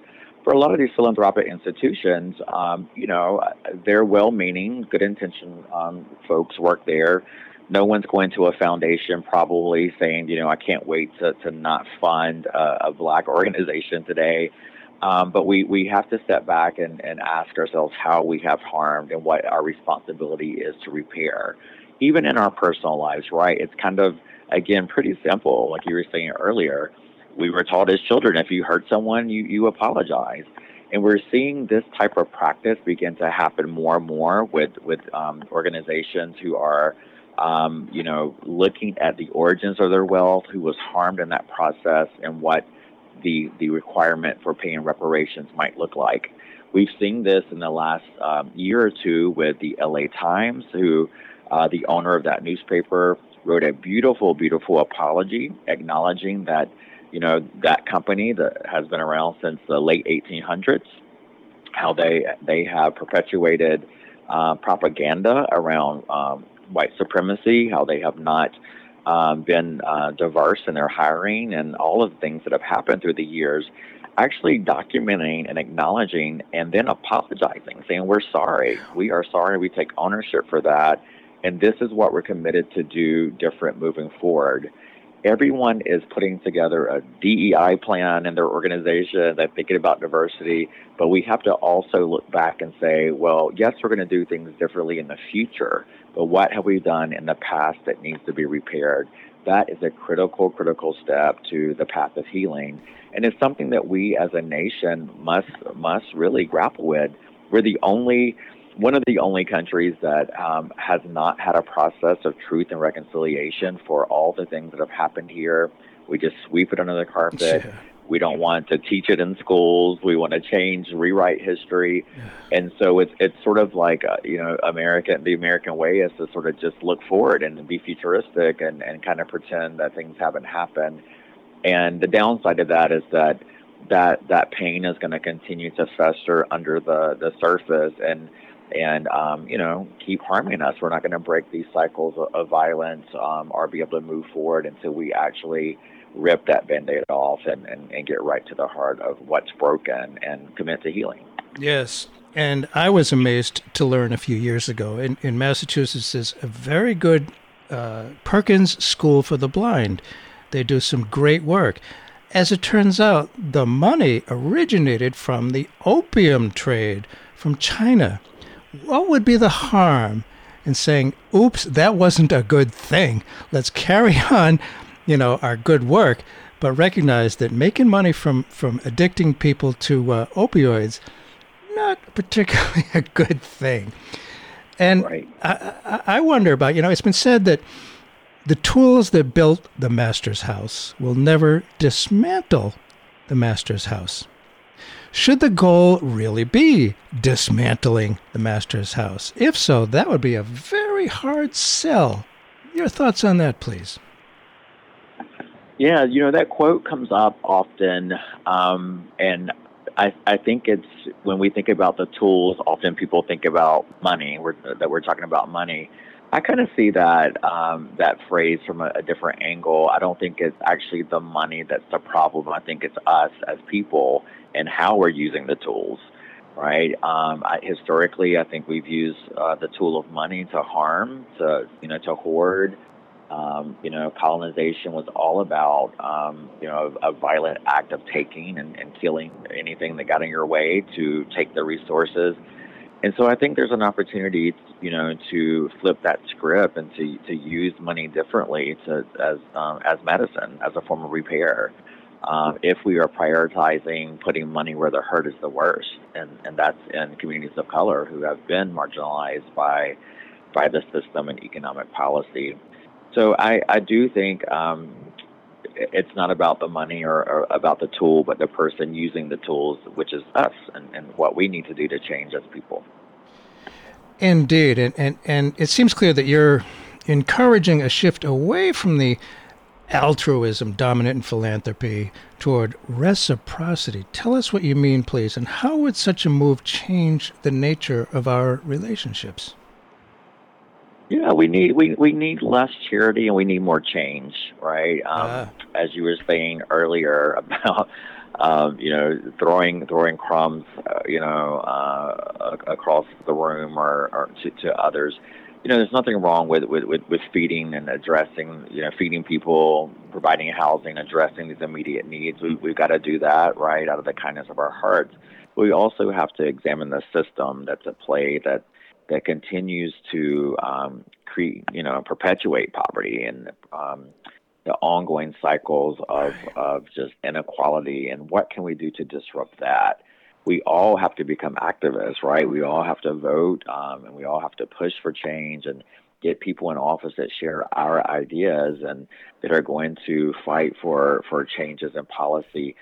For a lot of these philanthropic institutions, um, you know, they're well-meaning, good-intentioned um, folks work there. No one's going to a foundation probably saying, you know, I can't wait to, to not fund a, a black organization today. Um, but we, we have to step back and, and ask ourselves how we have harmed and what our responsibility is to repair, even in our personal lives, right? It's kind of, again, pretty simple, like you were saying earlier we were taught as children if you hurt someone, you, you apologize. And we're seeing this type of practice begin to happen more and more with, with um, organizations who are, um, you know, looking at the origins of their wealth, who was harmed in that process, and what the, the requirement for paying reparations might look like. We've seen this in the last um, year or two with the LA Times, who uh, the owner of that newspaper wrote a beautiful, beautiful apology acknowledging that you know, that company that has been around since the late 1800s, how they they have perpetuated uh, propaganda around um, white supremacy, how they have not um, been uh, diverse in their hiring, and all of the things that have happened through the years. Actually, documenting and acknowledging, and then apologizing, saying we're sorry, we are sorry, we take ownership for that, and this is what we're committed to do different moving forward everyone is putting together a DEI plan in their organization. They're thinking about diversity, but we have to also look back and say, well, yes, we're going to do things differently in the future, but what have we done in the past that needs to be repaired? That is a critical, critical step to the path of healing, and it's something that we as a nation must must really grapple with. We're the only one of the only countries that um, has not had a process of truth and reconciliation for all the things that have happened here. We just sweep it under the carpet. Yeah. We don't want to teach it in schools. We want to change, rewrite history, and so it's it's sort of like uh, you know, American the American way is to sort of just look forward and be futuristic and and kind of pretend that things haven't happened. And the downside of that is that that that pain is going to continue to fester under the the surface and and um, you know keep harming us. We're not going to break these cycles of, of violence um, or be able to move forward until we actually rip that band-aid off and, and, and get right to the heart of what's broken and commit to healing. Yes. And I was amazed to learn a few years ago in, in Massachusetts is a very good uh, Perkins School for the Blind. They do some great work. As it turns out, the money originated from the opium trade from China. What would be the harm in saying, oops, that wasn't a good thing? Let's carry on you know, our good work, but recognize that making money from from addicting people to uh, opioids not particularly a good thing. And right. I, I, I wonder about you know, it's been said that the tools that built the master's house will never dismantle the master's house. Should the goal really be dismantling the master's house? If so, that would be a very hard sell. Your thoughts on that, please? Yeah, you know that quote comes up often, um, and I, I think it's when we think about the tools. Often people think about money. We're, that we're talking about money. I kind of see that um, that phrase from a, a different angle. I don't think it's actually the money that's the problem. I think it's us as people and how we're using the tools. Right. Um, I, historically, I think we've used uh, the tool of money to harm, to you know, to hoard, um, you know, colonization was all about, um, you know, a, a, violent act of taking and, and, killing anything that got in your way to take the resources. And so I think there's an opportunity, you know, to flip that script and to, to use money differently to, as, um, as medicine, as a form of repair. Um, if we are prioritizing putting money where the hurt is the worst, and, and that's in communities of color who have been marginalized by by the system and economic policy. So I, I do think um, it's not about the money or, or, about the tool, but the person using the tools, which is us, and, and what we need to do to change as people. Indeed, and, and and it seems clear that you're encouraging a shift away from the altruism dominant in philanthropy toward reciprocity. Tell us what you mean, please, and how would such a move change the nature of our relationships? Yeah, we need we, we need less charity and we need more change, right? Um, uh. As you were saying earlier about um, you know throwing throwing crumbs, uh, you know, uh, across the room or, or to, to others. You know, there's nothing wrong with, with, with, with feeding and addressing, you know, feeding people, providing housing, addressing these immediate needs. We, we've got to do that, right, out of the kindness of our hearts. We also have to examine the system that's at play that that continues to um, create, you know, perpetuate poverty and um, the ongoing cycles of, of just inequality. And what can we do to disrupt that? We all have to become activists, right? We all have to vote um, and we all have to push for change and get people in office that share our ideas and that are going to fight for, for changes in policy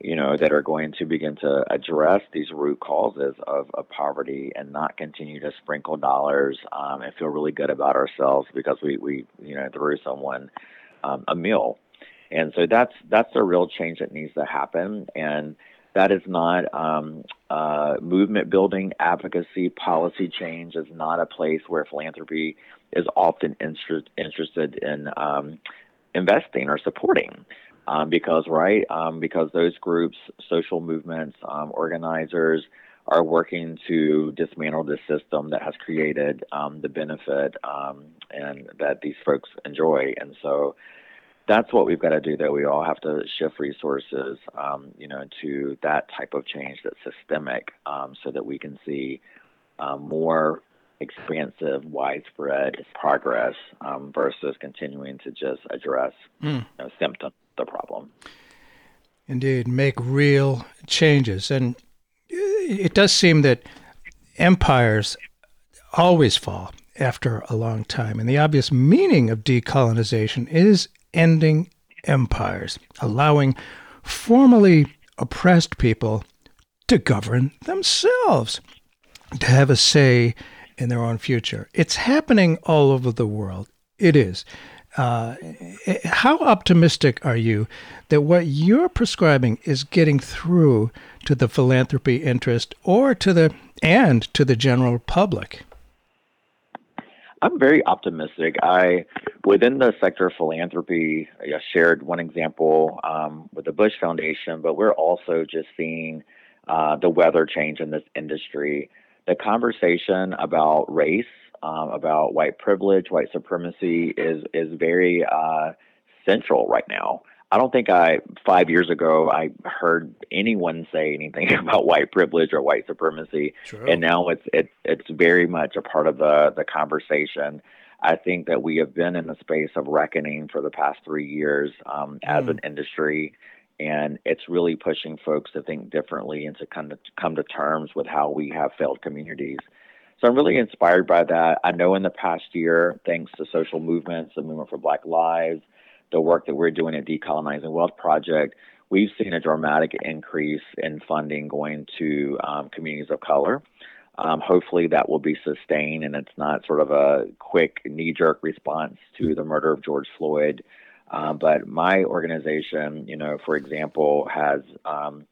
you know, that are going to begin to address these root causes of, of poverty and not continue to sprinkle dollars um, and feel really good about ourselves because we, we you know, threw someone um, a meal. And so that's that's a real change that needs to happen. And that is not um, uh, movement building, advocacy, policy change is not a place where philanthropy is often interest, interested in um, investing or supporting. Um, because right um, because those groups, social movements, um, organizers are working to dismantle the system that has created um, the benefit and that these folks enjoy, and so that's what we've got to do. That we all have to shift resources, um, you know, to that type of change that's systemic, so that we can see more expansive, widespread progress um, versus continuing to just address mm. you know, symptoms the problem. Indeed, make real changes. And it does seem that empires always fall after a long time. And the obvious meaning of decolonization is ending empires, allowing formerly oppressed people to govern themselves, to have a say in their own future. It's happening all over the world. It is. Uh, how optimistic are you that what you're prescribing is getting through to the philanthropy interest or to the and to the general public? I'm very optimistic. I, within the sector of philanthropy, I shared one example um, with the Bush Foundation, but we're also just seeing uh, the weather change in this industry. The conversation about race, um, about white privilege, white supremacy is is very uh, central right now. I don't think I five years ago I heard anyone say anything about white privilege or white supremacy, and now it's it's it's very much a part of the the conversation. I think that we have been in the space of reckoning for the past three years um, as mm. an industry, and it's really pushing folks to think differently and to come to come to terms with how we have failed communities. So I'm really inspired by that. I know in the past year, thanks to social movements, the movement for Black Lives the work that we're doing at Decolonizing Wealth Project, we've seen a dramatic increase in funding going to um, communities of color. Um, hopefully, that will be sustained and it's not sort of a quick knee jerk response to the murder of George Floyd. Uh, but my organization, you know, for example, has um,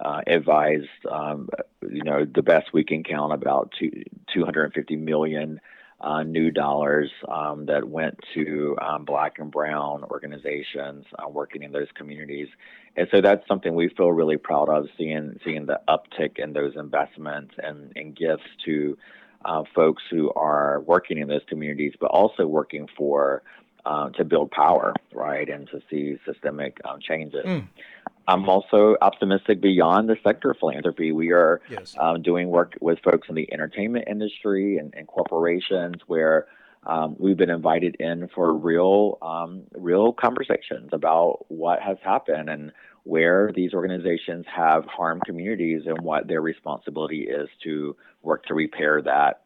uh, advised, um, you know, the best we can count about two, 250 million uh, new dollars um, that went to um, black and brown organizations uh, working in those communities. And so that's something we feel really proud of seeing seeing the uptick in those investments and, and gifts to uh, folks who are working in those communities, but also working for uh, to build power, right, and to see systemic um, changes. Mm. I'm also optimistic beyond the sector of philanthropy. We are yes. um, doing work with folks in the entertainment industry and, and corporations where um, we've been invited in for real, um, real conversations about what has happened and where these organizations have harmed communities and what their responsibility is to work to repair that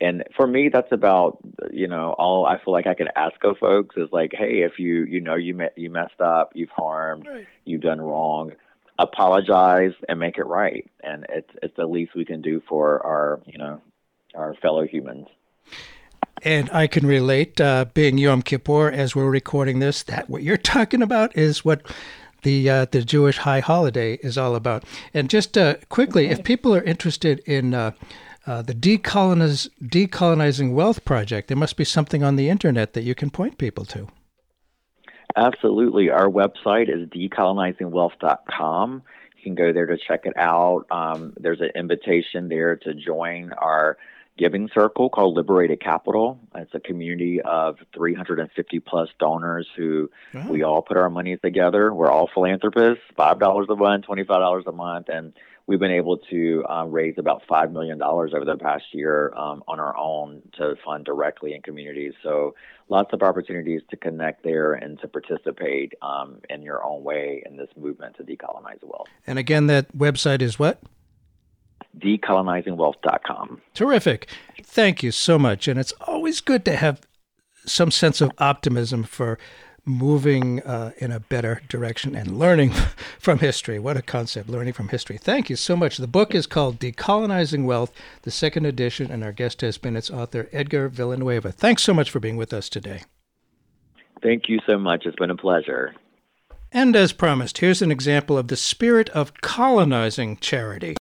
and for me that's about you know all i feel like i can ask of folks is like hey if you you know you me- you messed up you've harmed right. you've done wrong apologize and make it right and it's it's the least we can do for our you know our fellow humans and I can relate, uh, being Yom Kippur as we're recording this, that what you're talking about is what the uh, the Jewish high holiday is all about. And just uh, quickly, if people are interested in uh, the decoloniz- decolonizing wealth project. There must be something on the internet that you can point people to. Absolutely. Our website is decolonizingwealth.com. You can go there to check it out. Um, there's an invitation there to join our giving circle called Liberated Capital. It's a community of 350 plus donors who oh. we all put our money together. We're all philanthropists, $5 a month, $25 a month. And we've been able to um, raise about $5 million over the past year um, on our own to fund directly in communities. So lots of opportunities to connect there and to participate um, in your own way in this movement to decolonize wealth. And again, that website is what? decolonizingwealth.com. Terrific. Thank you so much. And it's always good to have some sense of optimism for moving uh, in a better direction and learning from history. What a concept, learning from history. Thank you so much. The book is called Decolonizing Wealth, the second edition, and our guest has been its author, Edgar Villanueva. Thanks so much for being with us today. Thank you so much. It's been a pleasure. And as promised, here's an example of the spirit of colonizing charity.